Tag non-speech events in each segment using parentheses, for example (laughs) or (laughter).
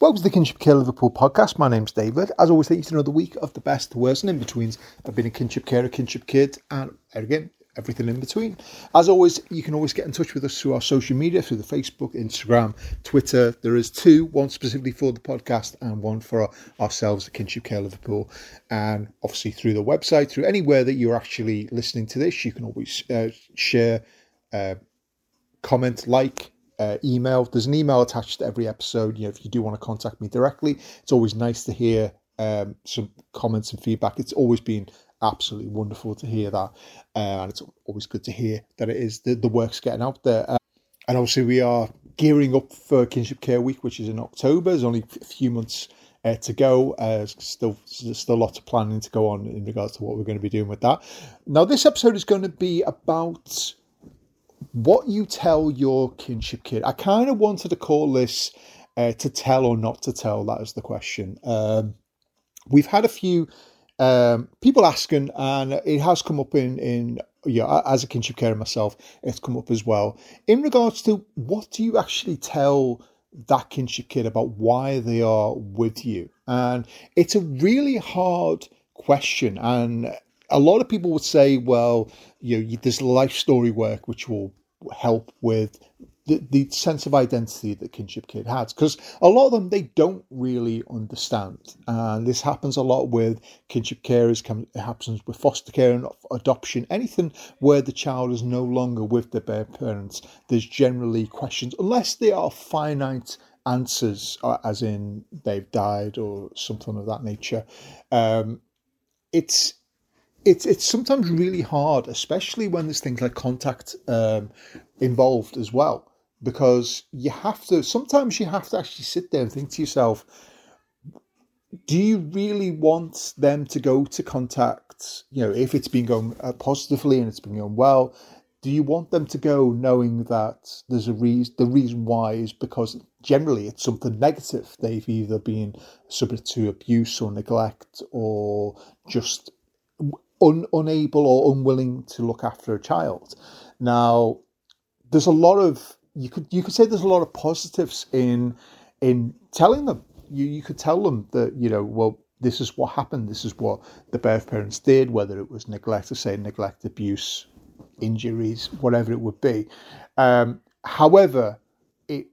Welcome to the Kinship Care Liverpool podcast. My name's David. As always, thank you to another week of the best, the worst, and in betweens. I've been a kinship carer, a kinship kid, and again, everything in between. As always, you can always get in touch with us through our social media, through the Facebook, Instagram, Twitter. There is two, one specifically for the podcast and one for our, ourselves at Kinship Care Liverpool. And obviously through the website, through anywhere that you're actually listening to this, you can always uh, share, uh, comment, like, uh, email. There's an email attached to every episode. You know, if you do want to contact me directly, it's always nice to hear um, some comments and feedback. It's always been absolutely wonderful to hear that, uh, and it's always good to hear that it is the, the work's getting out there. Uh, and obviously, we are gearing up for Kinship Care Week, which is in October. There's only a few months uh, to go. Uh, still, still a lot of planning to go on in regards to what we're going to be doing with that. Now, this episode is going to be about what you tell your kinship kid. I kind of wanted to call this uh, to tell or not to tell. That is the question. Um, we've had a few um, people asking, and it has come up in in yeah as a kinship carer myself, it's come up as well in regards to what do you actually tell that kinship kid about why they are with you, and it's a really hard question and a lot of people would say, well, you know, there's life story work which will help with the, the sense of identity that kinship kid has because a lot of them they don't really understand. And this happens a lot with kinship carers it happens with foster care and adoption anything where the child is no longer with their parents there's generally questions unless they are finite answers uh, as in they've died or something of that nature. Um, it's it's it's sometimes really hard, especially when there's things like contact um, involved as well, because you have to. Sometimes you have to actually sit there and think to yourself, do you really want them to go to contact? You know, if it's been going uh, positively and it's been going well, do you want them to go knowing that there's a reason? The reason why is because generally it's something negative. They've either been subject to abuse or neglect or just un, unable or unwilling to look after a child. Now, there's a lot of you could you could say there's a lot of positives in in telling them. You you could tell them that you know well this is what happened. This is what the birth parents did, whether it was neglect, say neglect, abuse, injuries, whatever it would be. Um, however, it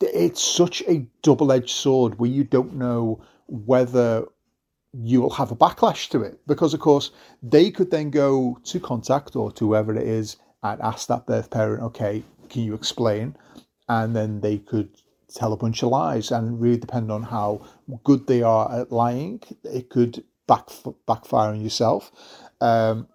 it's such a double edged sword where you don't know whether you will have a backlash to it because, of course, they could then go to contact or to whoever it is and ask that birth parent, okay, can you explain? And then they could tell a bunch of lies and really depend on how good they are at lying. It could back, backfire on yourself. Um,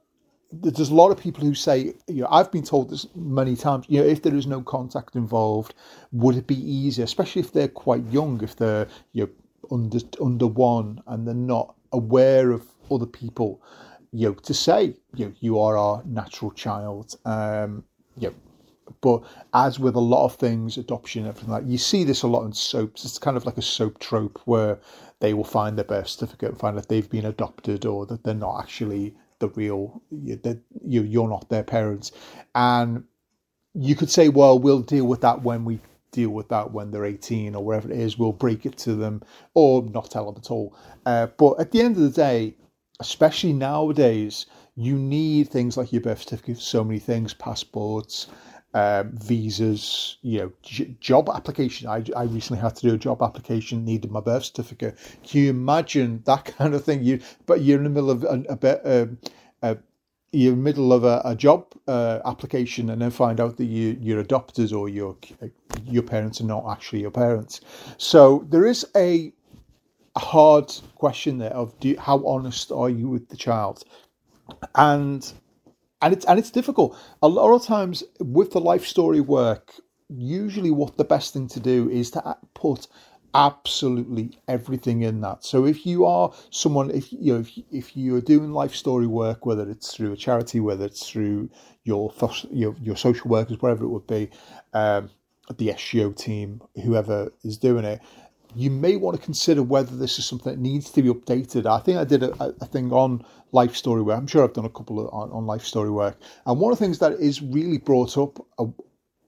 there's a lot of people who say, you know, I've been told this many times, you know, if there is no contact involved, would it be easier, especially if they're quite young, if they're, you know, under under one and they're not aware of other people, you know, to say, you know, you are our natural child. Um, you know, but as with a lot of things, adoption, everything like you see this a lot in soaps. It's kind of like a soap trope where they will find their birth certificate and find that they've been adopted or that they're not actually the real that you you're not their parents, and you could say, well, we'll deal with that when we deal with that when they're 18 or wherever it is. We'll break it to them or not tell them at all. Uh, but at the end of the day, especially nowadays, you need things like your birth certificate, so many things, passports, um, visas, you know, j- job application. I, I recently had to do a job application, needed my birth certificate. Can you imagine that (laughs) kind of thing? You, but you're in the middle of a, a you're in the middle of a, a job uh, application and then find out that you, you're adopted or your your parents are not actually your parents. So there is a, hard question there of do, how honest are you with the child, and and it's and it's difficult. A lot of times with the life story work, usually what the best thing to do is to put absolutely everything in that. So if you are someone, if you know, if, if you are doing life story work, whether it's through a charity, whether it's through your your, your social workers, whatever it would be, um, the SGO team, whoever is doing it, you may want to consider whether this is something that needs to be updated. I think I did a, a thing on life story work. I'm sure I've done a couple of on, on life story work, and one of the things that is really brought up a,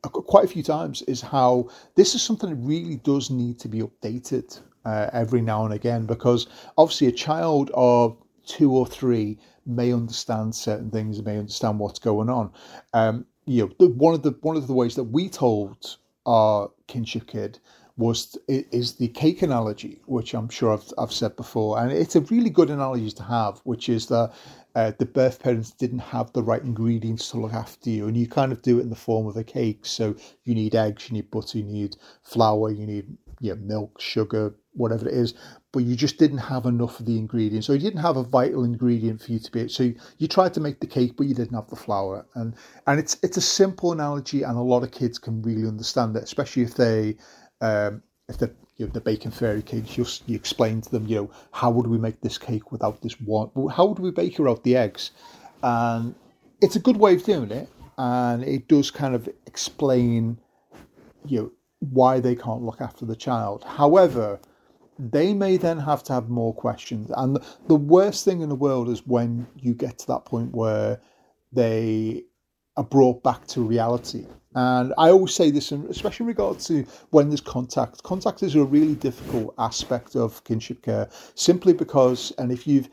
quite a few times is how this is something that really does need to be updated uh, every now and again because obviously a child of two or three may understand certain things, may understand what's going on. Um, you know, one of the one of the ways that we told our kinship kid was is the cake analogy, which I'm sure I've, I've said before, and it's a really good analogy to have, which is that uh, the birth parents didn't have the right ingredients to look after you, and you kind of do it in the form of a cake. So you need eggs, you need butter, you need flour, you need you know, milk, sugar, whatever it is, but you just didn't have enough of the ingredients. So you didn't have a vital ingredient for you to be. So you, you tried to make the cake, but you didn't have the flour. And and it's it's a simple analogy, and a lot of kids can really understand it, especially if they um, if they're you know, the bacon fairy cakes, you, you explain to them, you know, how would we make this cake without this one? How would we bake without the eggs? And it's a good way of doing it, and it does kind of explain, you know, why they can't look after the child. However, they may then have to have more questions. And the worst thing in the world is when you get to that point where they are brought back to reality. And I always say this, especially in regard to when there's contact. Contact is a really difficult aspect of kinship care, simply because, and if you've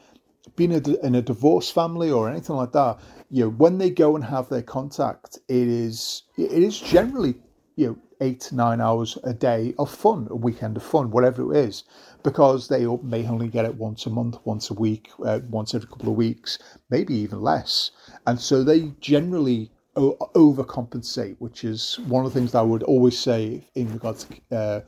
been in a divorce family or anything like that, you know, when they go and have their contact, it is it is generally you know eight nine hours a day of fun, a weekend of fun, whatever it is, because they may only get it once a month, once a week, uh, once every couple of weeks, maybe even less, and so they generally overcompensate, which is one of the things that I would always say in regards to. Uh,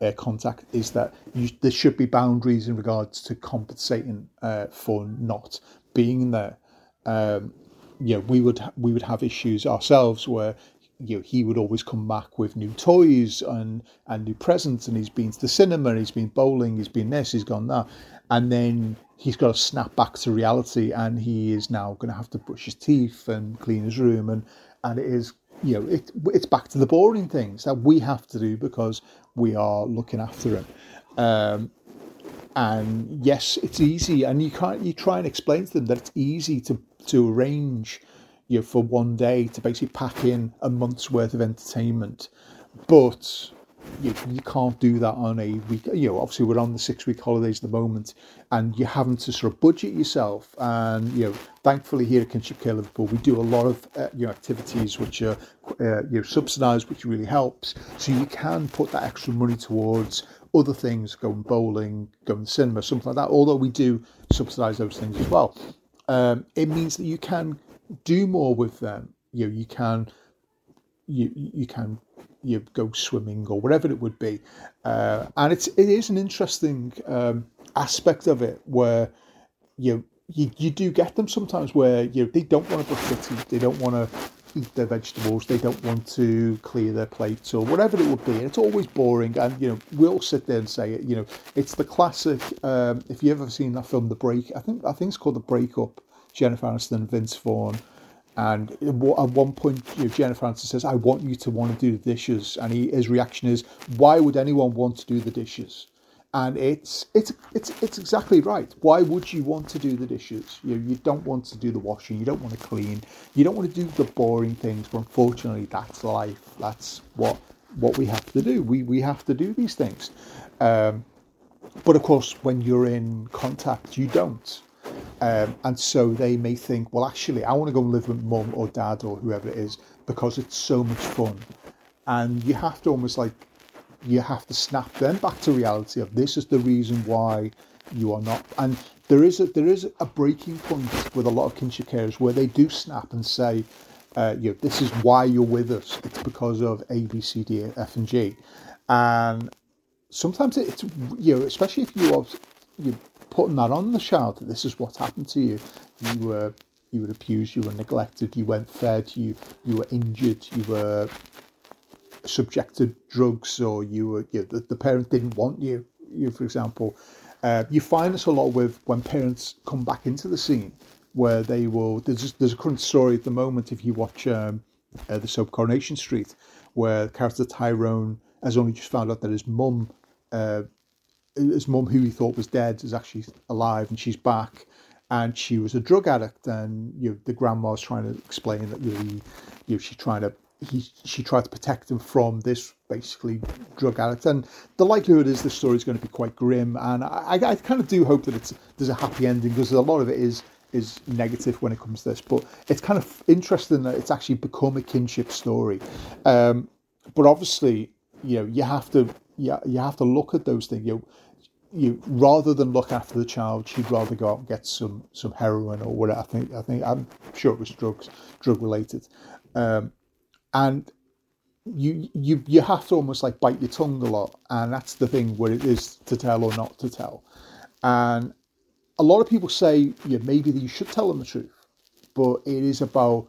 uh, contact is that you, there should be boundaries in regards to compensating uh, for not being there. Um, yeah, we would we would have issues ourselves where you know, he would always come back with new toys and, and new presents, and he's been to the cinema, he's been bowling, he's been this, he's gone that, and then he's got to snap back to reality, and he is now going to have to brush his teeth and clean his room, and and it is you know it, it's back to the boring things that we have to do because we are looking after him. Um, and yes, it's easy, and you can't you try and explain to them that it's easy to to arrange you know, for one day to basically pack in a month's worth of entertainment. But you, you can't do that on a week. You know, obviously we're on the six week holidays at the moment, and you're having to sort of budget yourself. And you know, thankfully here at Kinship Care Liverpool, we do a lot of uh, you know activities which are uh, you know subsidised, which really helps. So you can put that extra money towards other things, going bowling, going cinema, something like that. Although we do subsidise those things as well. Um, it means that you can do more with them. You know, you can you you can you go swimming or whatever it would be, uh, and it's it is an interesting um, aspect of it where you you you do get them sometimes where you they don't want to brush their teeth, they don't want to eat their vegetables, they don't want to clear their plates or whatever it would be. And it's always boring, and you know we'll sit there and say it. You know, it's the classic. Um, if you ever seen that film, The Break, I think I think it's called The Breakup Jennifer Aniston, Vince Vaughn. And at one point, you know, Jennifer Francis says, I want you to want to do the dishes. And he, his reaction is, Why would anyone want to do the dishes? And it's it's it's it's exactly right. Why would you want to do the dishes? You know, you don't want to do the washing. You don't want to clean. You don't want to do the boring things. But unfortunately, that's life. That's what what we have to do. We we have to do these things. Um, but of course, when you're in contact, you don't. Um, and so they may think, well, actually, I want to go and live with mum or dad or whoever it is because it's so much fun. And you have to almost like, you have to snap them back to reality of this is the reason why you are not. And there is a, there is a breaking point with a lot of kinship carers where they do snap and say, uh, you know, this is why you're with us. It's because of A, B, C, D, F, and G. And sometimes it's, you know, especially if you are, you putting that on the child that this is what happened to you. You were you were abused, you were neglected, you weren't fed, you you were injured, you were subjected to drugs, or you were you know, the, the parent didn't want you. You, for example, uh, you find this a lot with when parents come back into the scene where they will. There's there's a current story at the moment if you watch um, uh, the soap Coronation Street, where the character Tyrone has only just found out that his mum uh, his mum, who he thought was dead, is actually alive and she's back. And she was a drug addict, and you know, the grandma's trying to explain that really, you know, she's trying to he she tried to protect him from this basically drug addict, and the likelihood is this story is going to be quite grim. And I, I kind of do hope that it's there's a happy ending because a lot of it is is negative when it comes to this, but it's kind of interesting that it's actually become a kinship story. Um, but obviously, you know, you have to you, you have to look at those things. You you rather than look after the child, she'd rather go out and get some some heroin or whatever. I think I think I'm sure it was drugs, drug related, um, and you you you have to almost like bite your tongue a lot, and that's the thing where it is to tell or not to tell, and a lot of people say yeah maybe you should tell them the truth, but it is about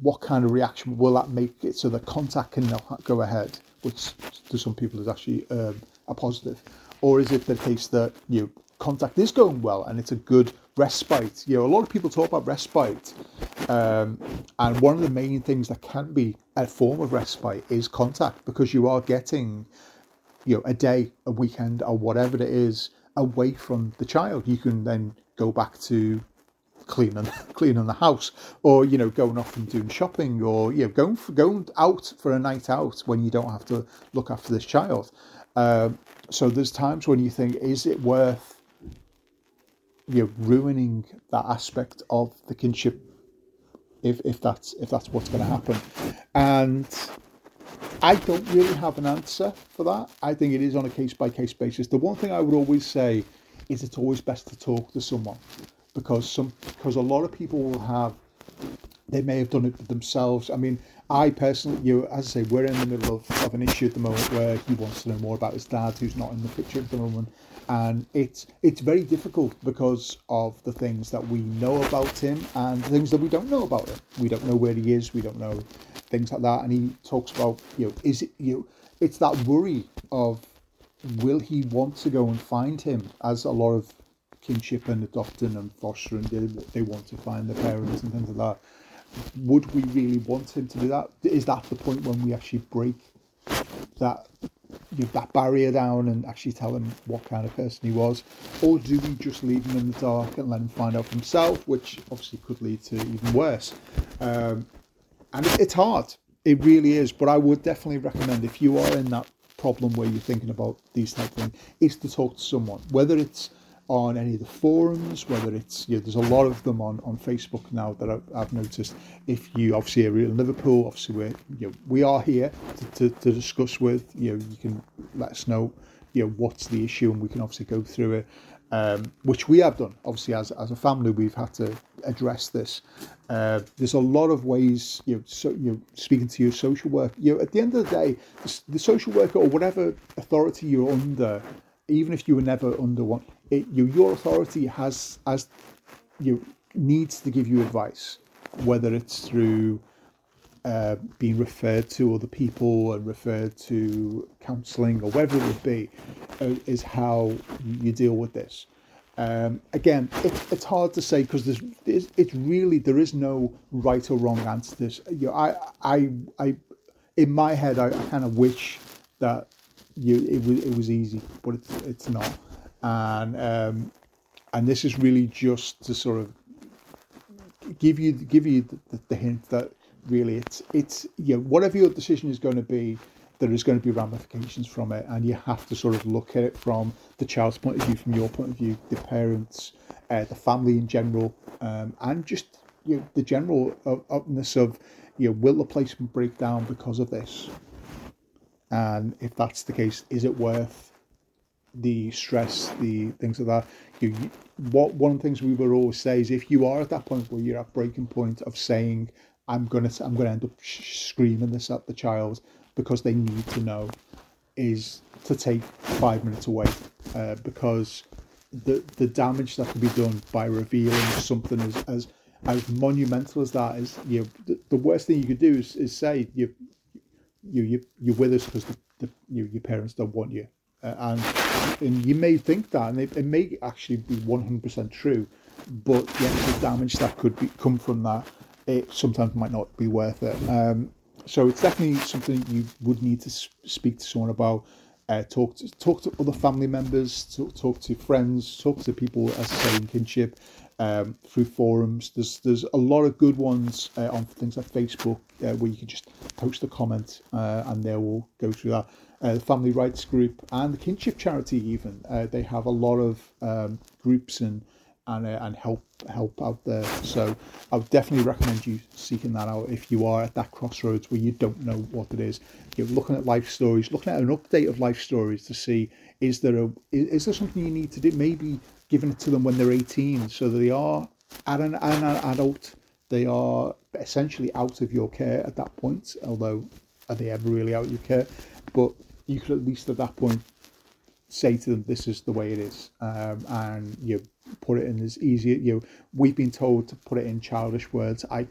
what kind of reaction will that make it so the contact can go ahead, which to some people is actually um, a positive or is it the case that you know, contact is going well and it's a good respite? You know, a lot of people talk about respite, um, and one of the main things that can be a form of respite is contact because you are getting, you know, a day, a weekend, or whatever it is away from the child. You can then go back to cleaning (laughs) cleaning the house or you know going off and doing shopping or you know going for, going out for a night out when you don't have to look after this child um, so there's times when you think, is it worth you know, ruining that aspect of the kinship if if that's if that's what's going to happen? And I don't really have an answer for that. I think it is on a case by case basis. The one thing I would always say is it's always best to talk to someone because some because a lot of people will have they may have done it themselves. I mean, I personally, you as I say, we're in the middle of, of an issue at the moment where he wants to know more about his dad, who's not in the picture at the moment, and it's it's very difficult because of the things that we know about him and the things that we don't know about him. We don't know where he is. We don't know things like that. And he talks about you know, is it you know, it's that worry of will he want to go and find him as a lot of kinship and adopting and fostering they, they want to find their parents and things like that would we really want him to do that? Is that the point when we actually break that that barrier down and actually tell him what kind of person he was, or do we just leave him in the dark and let him find out for himself, which obviously could lead to even worse? Um, and it's hard, it really is. But I would definitely recommend if you are in that problem where you're thinking about these type of things, is to talk to someone, whether it's on any of the forums, whether it's, you know, there's a lot of them on, on Facebook now that I've, I've noticed. If you obviously are in Liverpool, obviously we're, you know, we are here to, to, to discuss with, you know, you can let us know, you know, what's the issue and we can obviously go through it. Um, which we have done. Obviously, as, as a family, we've had to address this. Uh, there's a lot of ways, you know, so, you know, speaking to your social work. You know, at the end of the day, the, the social worker or whatever authority you're under, even if you were never under one, it, you, your authority has as you needs to give you advice, whether it's through uh, being referred to other people and referred to counselling or whatever it would be, uh, is how you deal with this. Um, again, it, it's hard to say because there's, it's, it's really there is no right or wrong answer to this. You know, I, I, I, in my head, I, I kind of wish that you it was it was easy, but it's it's not. And um, and this is really just to sort of give you give you the, the hint that really it's it's know whatever your decision is going to be there is going to be ramifications from it and you have to sort of look at it from the child's point of view from your point of view the parents uh, the family in general um, and just you know, the general upness of you know will the placement break down because of this and if that's the case is it worth the stress, the things like that. You, what one of the things we will always say is if you are at that point where you're at breaking point of saying I'm gonna I'm gonna end up screaming this at the child because they need to know, is to take five minutes away uh, because the the damage that can be done by revealing something as as, as monumental as that is you know the, the worst thing you could do is, is say you you you you're with us because the, the, you, your parents don't want you uh, and, and you may think that, and it, it may actually be 100% true, but the damage that could be, come from that, it sometimes might not be worth it. Um, so it's definitely something you would need to speak to someone about. Uh, talk to talk to other family members, talk, talk to friends, talk to people as I kinship, um, through forums. There's there's a lot of good ones uh, on things like Facebook uh, where you can just post a comment uh, and they will go through that. Uh, the Family Rights Group and the Kinship Charity even uh, they have a lot of um, groups and and uh, and help help out there. So I would definitely recommend you seeking that out if you are at that crossroads where you don't know what it is. You're looking at life stories, looking at an update of life stories to see is there a is there something you need to do? Maybe giving it to them when they're 18, so they are at an, an adult. They are essentially out of your care at that point. Although are they ever really out of your care? But you could at least at that point say to them, "This is the way it is," um, and you put it in as easy. You know, we've been told to put it in childish words. I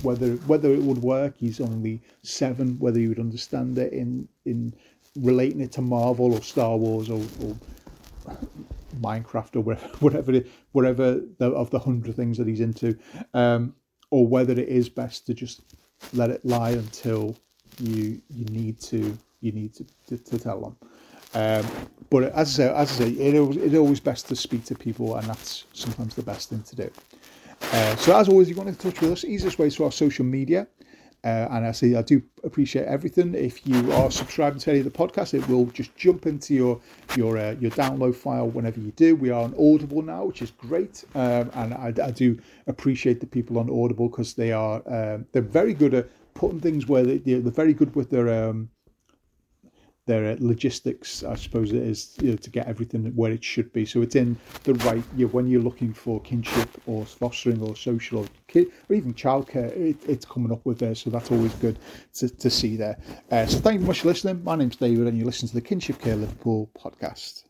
whether whether it would work. He's only seven. Whether he would understand it in in relating it to Marvel or Star Wars or, or Minecraft or whatever (laughs) whatever the, of the hundred things that he's into, um, or whether it is best to just let it lie until you you need to you need to, to, to tell them. Um, but as I say, as I say, it, it's always best to speak to people, and that's sometimes the best thing to do. Uh, so as always, you want to touch with us, easiest way to our social media. Uh, and I say I do appreciate everything. If you are subscribing to any of the podcasts, it will just jump into your your uh, your download file whenever you do. We are on Audible now, which is great, um, and I, I, do appreciate the people on Audible because they are um, they're very good at putting things where they, they're very good with their um, their uh, logistics, I suppose it is, you know, to get everything where it should be. So it's in the right, you know, when you're looking for kinship or fostering or social or, kid, or even childcare, it, it's coming up with there. So that's always good to, to see there. Uh, so thank you very much for listening. My name's David and you listen to the Kinship Care Liverpool podcast.